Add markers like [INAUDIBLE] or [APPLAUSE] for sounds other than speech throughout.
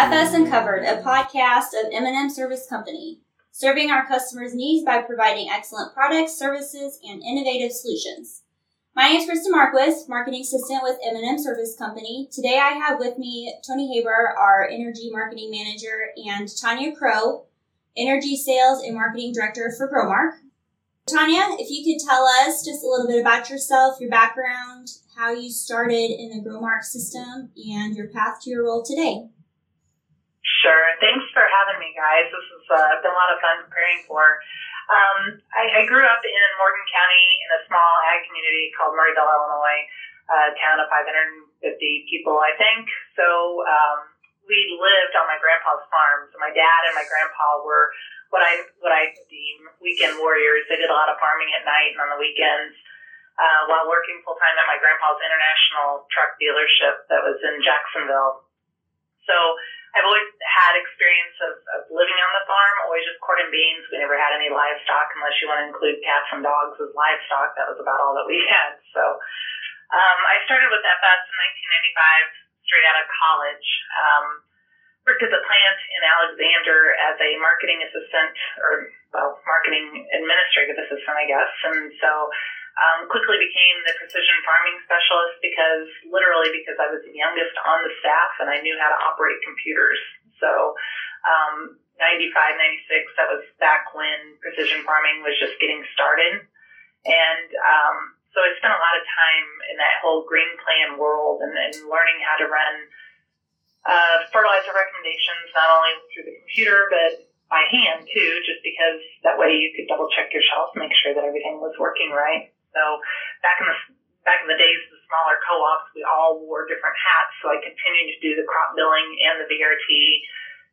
FS Uncovered, a podcast of M&M Service Company, serving our customers' needs by providing excellent products, services, and innovative solutions. My name is Krista Marquis, marketing assistant with M&M Service Company. Today I have with me Tony Haber, our energy marketing manager, and Tanya Crow, energy sales and marketing director for Growmark. Tanya, if you could tell us just a little bit about yourself, your background, how you started in the Growmark system, and your path to your role today. Sure. Thanks for having me, guys. This has uh, been a lot of fun preparing for. Um, I, I grew up in Morgan County in a small ag community called Murrayville, Illinois, a town of 550 people, I think. So um, we lived on my grandpa's farm. So my dad and my grandpa were what I what I deem weekend warriors. They did a lot of farming at night and on the weekends. Uh, while working full time at my grandpa's international truck dealership that was in Jacksonville. So I've always had experience of, of living on the farm, always just cordon beans. We never had any livestock unless you want to include cats and dogs as livestock. That was about all that we [LAUGHS] had. So um, I started with FS in 1995, straight out of college. Um, worked at the plant in Alexander as a marketing assistant, or well, marketing administrative assistant, I guess. And so um, quickly became the precision farming specialist because literally because I was the youngest on the staff and I knew how to operate computers. So um, 95, 96, that was back when precision farming was just getting started. And um, so I spent a lot of time in that whole green plan world and, and learning how to run uh, fertilizer recommendations, not only through the computer, but by hand too, just because that way you could double check your shelves, make sure that everything was working right. So back in the back in the days of the smaller co-ops, we all wore different hats. So I continued to do the crop billing and the VRT.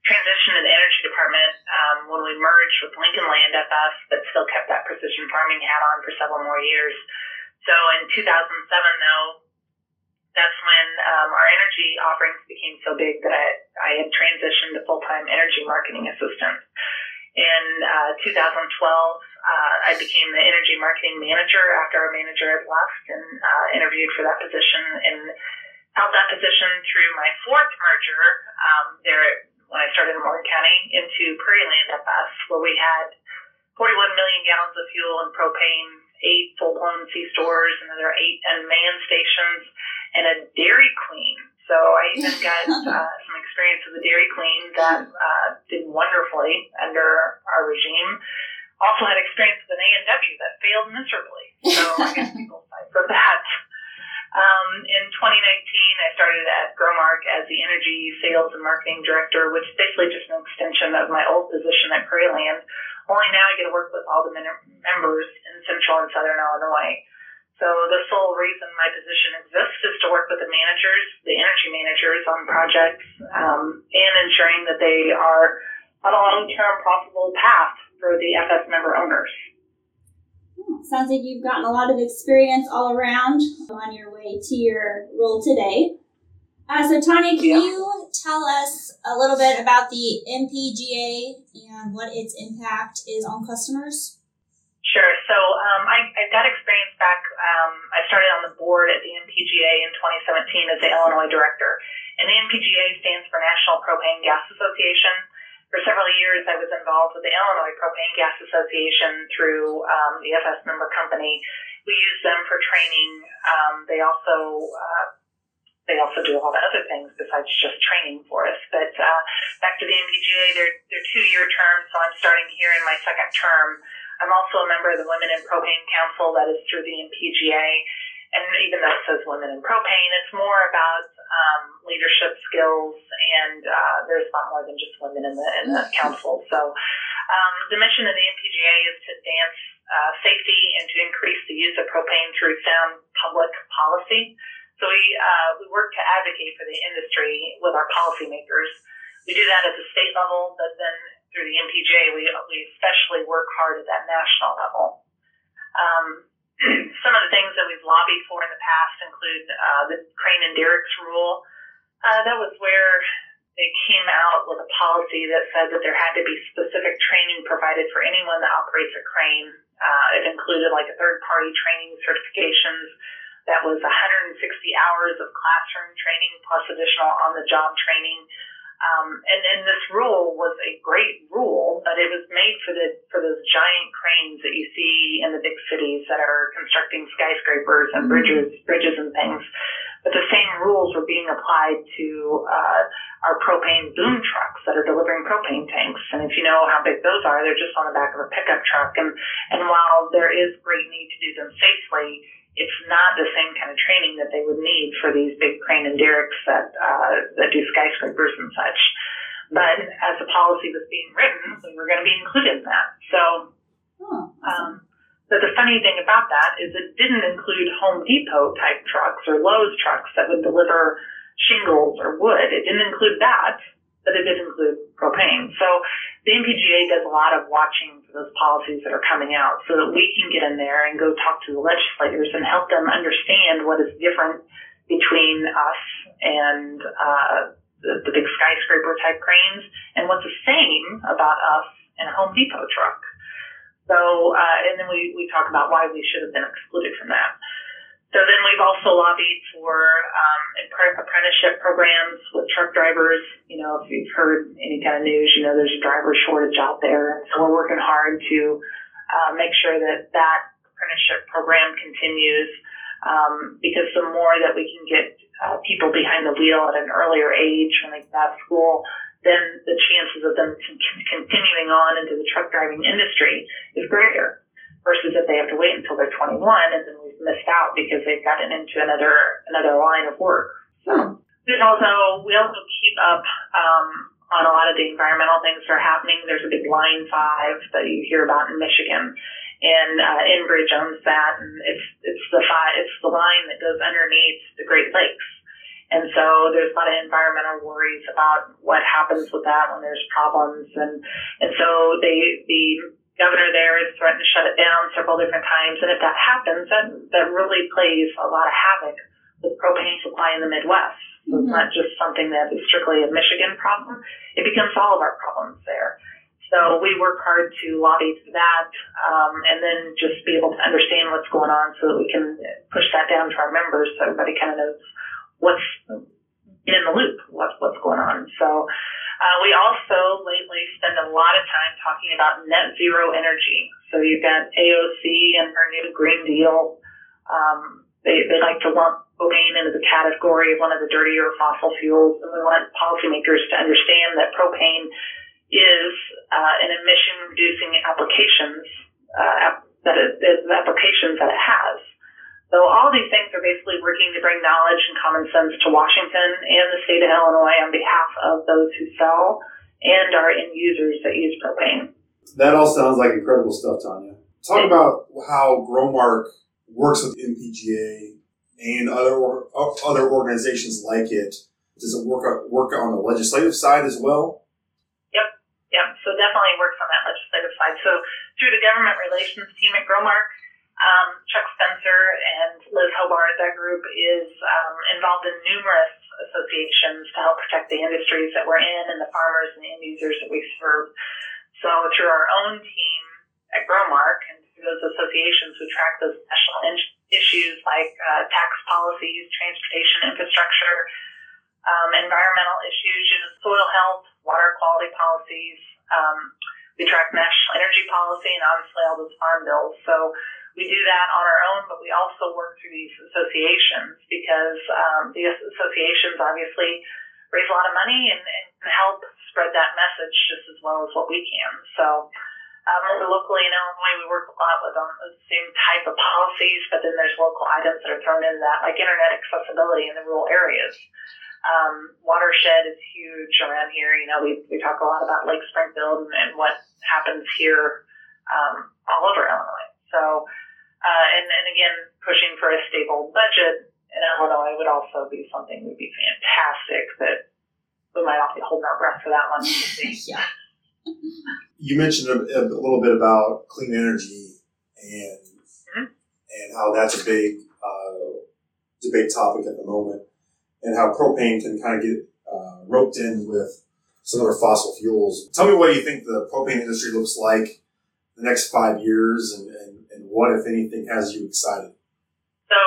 Transition to the energy department um, when we merged with Lincoln Land FS, but still kept that precision farming hat on for several more years. So in 2007, though, that's when um, our energy offerings became so big that I, I had transitioned to full-time energy marketing assistant. In uh, 2012, uh, I became the energy marketing manager after our manager had left and uh, interviewed for that position and held that position through my fourth merger um, there when I started in Morgan County into Prairieland FS, where we had 41 million gallons of fuel and propane, eight full-blown C-stores, and another eight unmanned stations, and a Dairy Queen. So I even [LAUGHS] got uh, some experience with the Dairy Queen that uh, did wonderfully under our regime also had experience with an A&W that failed miserably. So I guess [LAUGHS] people fight for that. Um, in 2019, I started at Growmark as the Energy Sales and Marketing Director, which is basically just an extension of my old position at Prairieland. Only now I get to work with all the members in Central and Southern Illinois. So the sole reason my position exists is to work with the managers, the energy managers on projects, um, and ensuring that they are on a long-term profitable path for the FS member owners. sounds like you've gotten a lot of experience all around on your way to your role today. Uh, so, Tanya, can yeah. you tell us a little bit about the NPGA and what its impact is on customers? Sure. So um, I, I got experience back. Um, I started on the board at the NPGA in 2017 as the Illinois director. And the NPGA stands for National Propane Gas Association for several years, I was involved with the Illinois Propane Gas Association through um, the FS member company. We use them for training. Um, they also uh, they also do a lot of other things besides just training for us. But uh, back to the NPGA, they're they're two year terms, so I'm starting here in my second term. I'm also a member of the Women in Propane Council that is through the NPGA. And even though it says women in propane, it's more about um, leadership skills, and uh, there's a lot more than just women in the, in the council. So um, the mission of the NPGA is to advance uh, safety and to increase the use of propane through sound public policy. So we uh, we work to advocate for the industry with our policymakers. We do that at the state level, but then through the NPGA, we we especially work hard at that national level. Um, [CLEARS THROAT] some of the things that we've lobbied for in the past include uh, the Crane and Derricks rule. Uh, that was where they came out with a policy that said that there had to be specific training provided for anyone that operates a crane. Uh, it included like a third party training certifications. That was 160 hours of classroom training plus additional on the job training. Um, and then this rule was a great rule, but it was made for the for those giant cranes that you see in the big cities that are constructing skyscrapers and bridges, bridges and things. But the same rules were being applied to uh, our propane boom trucks that are delivering propane tanks. And if you know how big those are, they're just on the back of a pickup truck. And and while there is great need to do them safely, it's not the same kind of training that they would need for these big crane and derricks that uh, that do skyscrapers and such. But as the policy was being written, we were going to be included in that. So, Oh, awesome. um, but the funny thing about that is it didn't include Home Depot type trucks or Lowe's trucks that would deliver shingles or wood. It didn't include that, but it did include propane. So the NPGA does a lot of watching for those policies that are coming out so that we can get in there and go talk to the legislators and help them understand what is different between us and uh, the, the big skyscraper type cranes and what's the same about us and a Home Depot truck. So, uh, and then we, we talk about why we should have been excluded from that. So then we've also lobbied for um, apprenticeship programs with truck drivers. You know, if you've heard any kind of news, you know there's a driver shortage out there. So we're working hard to uh, make sure that that apprenticeship program continues um, because the more that we can get uh, people behind the wheel at an earlier age when they get out of school, then the chances of them continuing on into the truck driving industry is greater versus if they have to wait until they're 21 and then we've missed out because they've gotten into another another line of work. So we also we also keep up um, on a lot of the environmental things that are happening. There's a big Line Five that you hear about in Michigan, and uh, Enbridge owns that, and it's it's the five, it's the line that goes underneath the Great Lakes. And so there's a lot of environmental worries about what happens with that when there's problems, and and so they the governor there has threatened to shut it down several different times. And if that happens, that, that really plays a lot of havoc with propane supply in the Midwest. So it's not just something that is strictly a Michigan problem. It becomes all of our problems there. So we work hard to lobby for that, um, and then just be able to understand what's going on so that we can push that down to our members so everybody kind of knows what's in the loop, what's, what's going on. So, uh, we also lately spend a lot of time talking about net zero energy. So you've got AOC and her new Green Deal. Um, they, they like to lump propane into the category of one of the dirtier fossil fuels, and we want policymakers to understand that propane is uh, an emission reducing applications uh, that it, the applications that it has. So all these things are basically working to bring knowledge and common sense to Washington and the state of Illinois on behalf of those who sell and our end users that use propane. That all sounds like incredible stuff, Tanya. Talk about how Growmark works with NPGA and other other organizations like it. Does it work work on the legislative side as well? Yep, yep. So definitely works on that legislative side. So through the government relations team at Growmark, um, Chuck Spencer and Liz Hobart, that group is um, involved in numerous associations to help protect the industries that we're in and the farmers and the end users that we serve. So through our own team at Growmark and through those associations, we track those national in- issues like uh, tax policies, transportation infrastructure, um, environmental issues, you know, soil health, water quality policies. Um, we track national energy policy and obviously all those farm bills. So we do that on our own, but we also work through these associations because um, the associations obviously raise a lot of money and, and help spread that message just as well as what we can. So um, locally in Illinois, we work a lot with um, the same type of policies, but then there's local items that are thrown into that, like internet accessibility in the rural areas. Um, watershed is huge around here. You know, we, we talk a lot about Lake Springfield and, and what happens here um, all over Illinois. So uh, and, and again, pushing for a stable budget in Illinois would also be something would be fantastic. But we might all be holding our breath for that one. [LAUGHS] yeah. You mentioned a, a, little bit about clean energy and mm-hmm. and how that's a big uh, debate topic at the moment, and how propane can kind of get uh, roped in with some other fossil fuels. Tell me what you think the propane industry looks like the next five years, and, and, and what, if anything, has you excited? So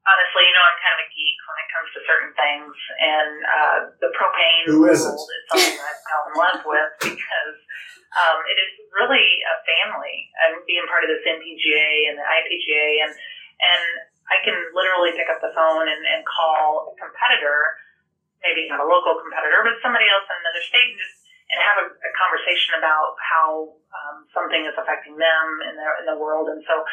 honestly, you know, I'm kind of a geek when it comes to certain things, and uh, the propane Who isn't? is something that I fell in love with because um, it is really a family. And being part of this NPGA and the IPGA, and and I can literally pick up the phone and, and call a competitor, maybe not a local competitor, but somebody else in another state, and just and have a, a conversation about how um, something is affecting them in the in the world, and so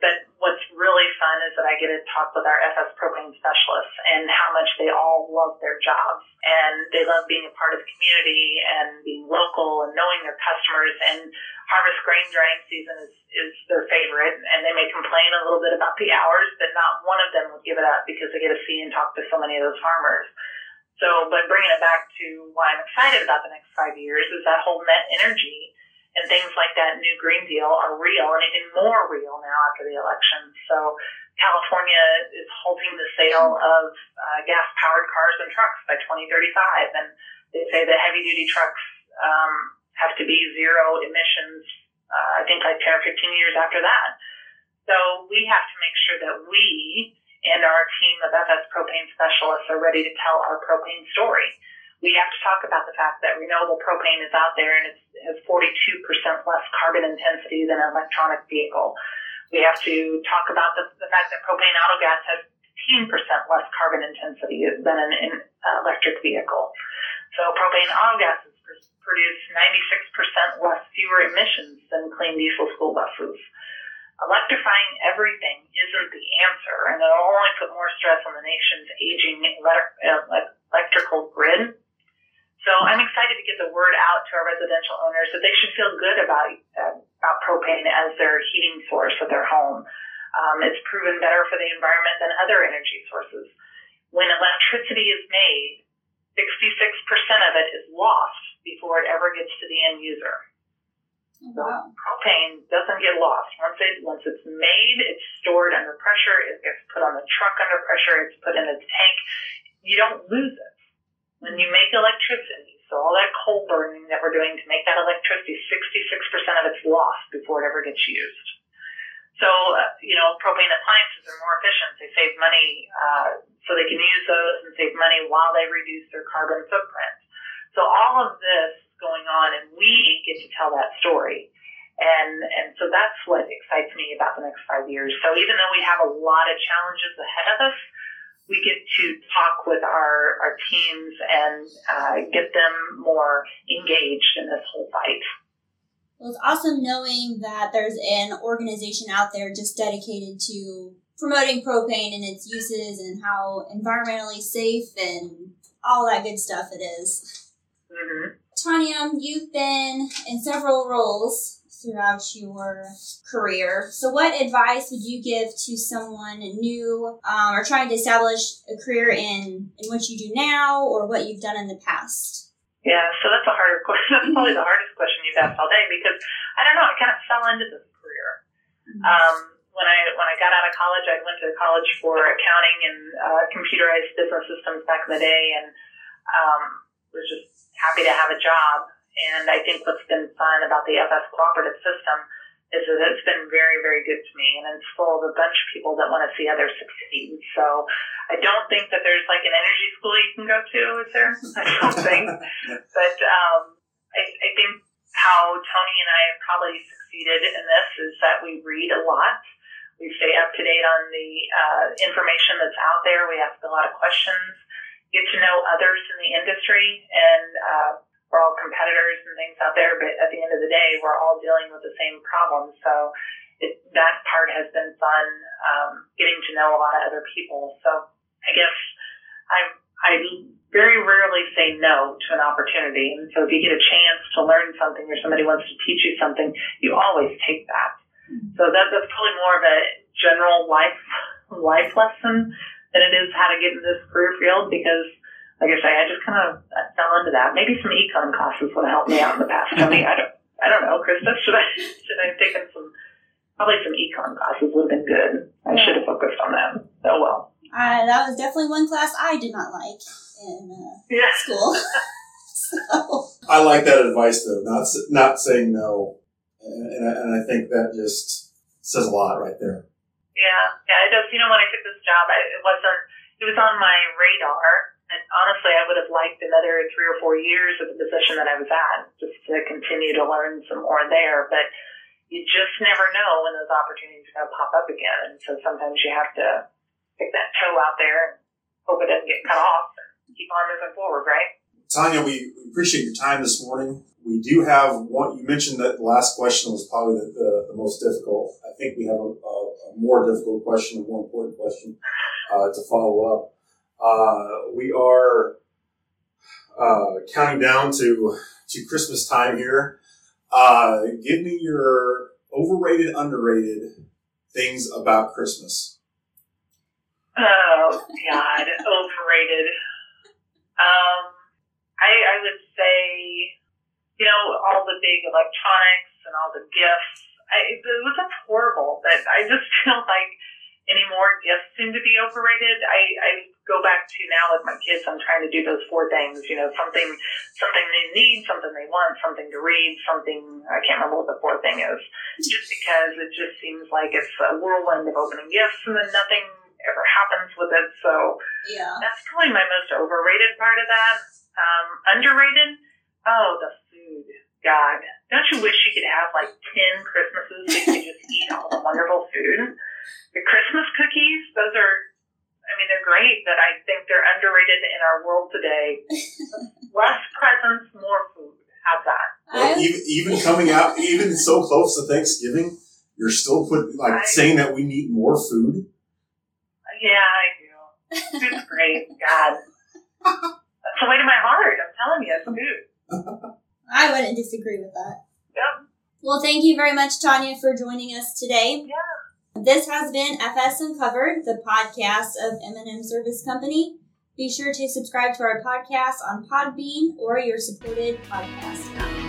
but what's really fun is that I get to talk with our FS propane specialists and how much they all love their jobs. And they love being a part of the community and being local and knowing their customers. And harvest grain drying season is, is their favorite. And they may complain a little bit about the hours, but not one of them would give it up because they get to see and talk to so many of those farmers. So, but bringing it back to why I'm excited about the next five years is that whole net energy and things like that new Green Deal are real and even more real now after the election. So California is halting the sale of uh, gas powered cars and trucks by 2035. And they say that heavy duty trucks um, have to be zero emissions, uh, I think like 10 or 15 years after that. So we have to make sure that we and our team of FS propane specialists are ready to tell our propane story we have to talk about the fact that renewable propane is out there and it has 42% less carbon intensity than an electronic vehicle. We have to talk about the, the fact that propane auto gas has 15% less carbon intensity than an, an uh, electric vehicle. So propane auto gases pr- produce 96% less fewer emissions than clean diesel school buses. Electrifying everything isn't the answer, and it'll only put more stress on the nation's aging electrical grid so I'm excited to get the word out to our residential owners that they should feel good about uh, about propane as their heating source of their home. Um, it's proven better for the environment than other energy sources. When electricity is made, 66% of it is lost before it ever gets to the end user. Oh, wow. Propane doesn't get lost. Once it once it's made, it's stored under pressure. It gets put on the truck under pressure. It's put in a tank. You don't lose it when you make electricity, so all that coal burning that we're doing to make that electricity, 66% of it's lost before it ever gets used. So, uh, you know, propane appliances are more efficient. They save money, uh, so they can use those and save money while they reduce their carbon footprint. So all of this going on, and we get to tell that story. And, and so that's what excites me about the next five years. So even though we have a lot of challenges ahead of us, we get to talk with our, our teams and uh, get them more engaged in this whole fight. Well, it's awesome knowing that there's an organization out there just dedicated to promoting propane and its uses and how environmentally safe and all that good stuff it is. Mm-hmm. Tanya, you've been in several roles throughout your career. So, what advice would you give to someone new um, or trying to establish a career in, in what you do now or what you've done in the past? Yeah, so that's a harder [LAUGHS] question. That's probably the hardest question you've asked all day because I don't know. I kind of fell into this career. Mm-hmm. Um, when I when I got out of college, I went to college for accounting and uh, computerized business systems back in the day, and um, was just happy to have a job. And I think what's been fun about the FS cooperative system is that it's been very, very good to me, and it's full of a bunch of people that want to see others succeed. So I don't think that there's like an energy school you can go to, is there? [LAUGHS] I don't think. but um, I, I think how Tony and I have probably succeeded in this is that we read a lot. We stay up to date on the uh, information that's out there. We ask a lot of questions, get to know others in the industry, and uh, we're all competitors and things out there, but at the end of the day, we're all dealing with the same problems. So it, that part has been fun, um, getting to know a lot of other people. So I guess I I very rarely say no to an opportunity, and so if you get a chance to learn something or somebody wants to teach you something, you always take that. So that, that's probably more of a general life life lesson than it is how to get in this career field because like I say, I just kind of fell into that. Maybe some econ classes would have helped me out in the past. I mean, I don't, I don't know, Krista. Should I, should I have taken some? Probably some econ classes would have been good. I Yeah. should have focused on that. Oh well. Uh, that was definitely one class I did not like in uh, Yeah. school. [LAUGHS] so, I like that advice though, not not saying no, and, and, I, and I think that just says a lot right there. Yeah, yeah, it does you know, when I took this job, I, it wasn't, it was on my radar. And honestly, I would have liked another three or four years of the position that I was at just to continue to learn some more there. But you just never know when those opportunities are going to pop up again. And so sometimes you have to stick that toe out there and hope it doesn't get cut off and keep on moving forward, right? Tanya, we appreciate your time this morning. We do have one, you mentioned that the last question was probably the, the, the most difficult. I think we have a, a, a, more difficult question, a more important question uh, to follow up. Uh, we are uh, counting down to, to Christmas time here. Uh, give me your overrated, underrated things about Christmas. Oh God, [LAUGHS] overrated. Um, I, I would say, you know, all the big electronics and all the gifts. I, it was just horrible. But I just [LAUGHS] feel like any more gifts seem to be overrated. I, I go back to now with my kids. I'm trying to do those four things. You know, something something they need, something they want, something to read, something I can't remember what the fourth thing is. Just because it just seems like it's a whirlwind of opening gifts, and then nothing ever happens with it. So yeah, that's probably my most overrated part of that. Um, underrated. Oh, the food. God, don't you wish you could have like ten Christmases so you could just eat all the wonderful food? The Christmas cookies, those are, I mean, they're great, but I think they're underrated in our world today. [LAUGHS] Less presents, more food. How's that? Well, even, even coming out, even so close to Thanksgiving, you're still put like I, saying that we need more food. Yeah, I do. It's great. God, [LAUGHS] that's the way to my heart. I'm telling you, it's food. [LAUGHS] I wouldn't disagree with that. Yeah. Well, thank you very much, Tanya, for joining us today. Yeah. This has been FS Uncovered, the podcast of M&M Service Company. Be sure to subscribe to our podcast on Podbean or your supported podcast app.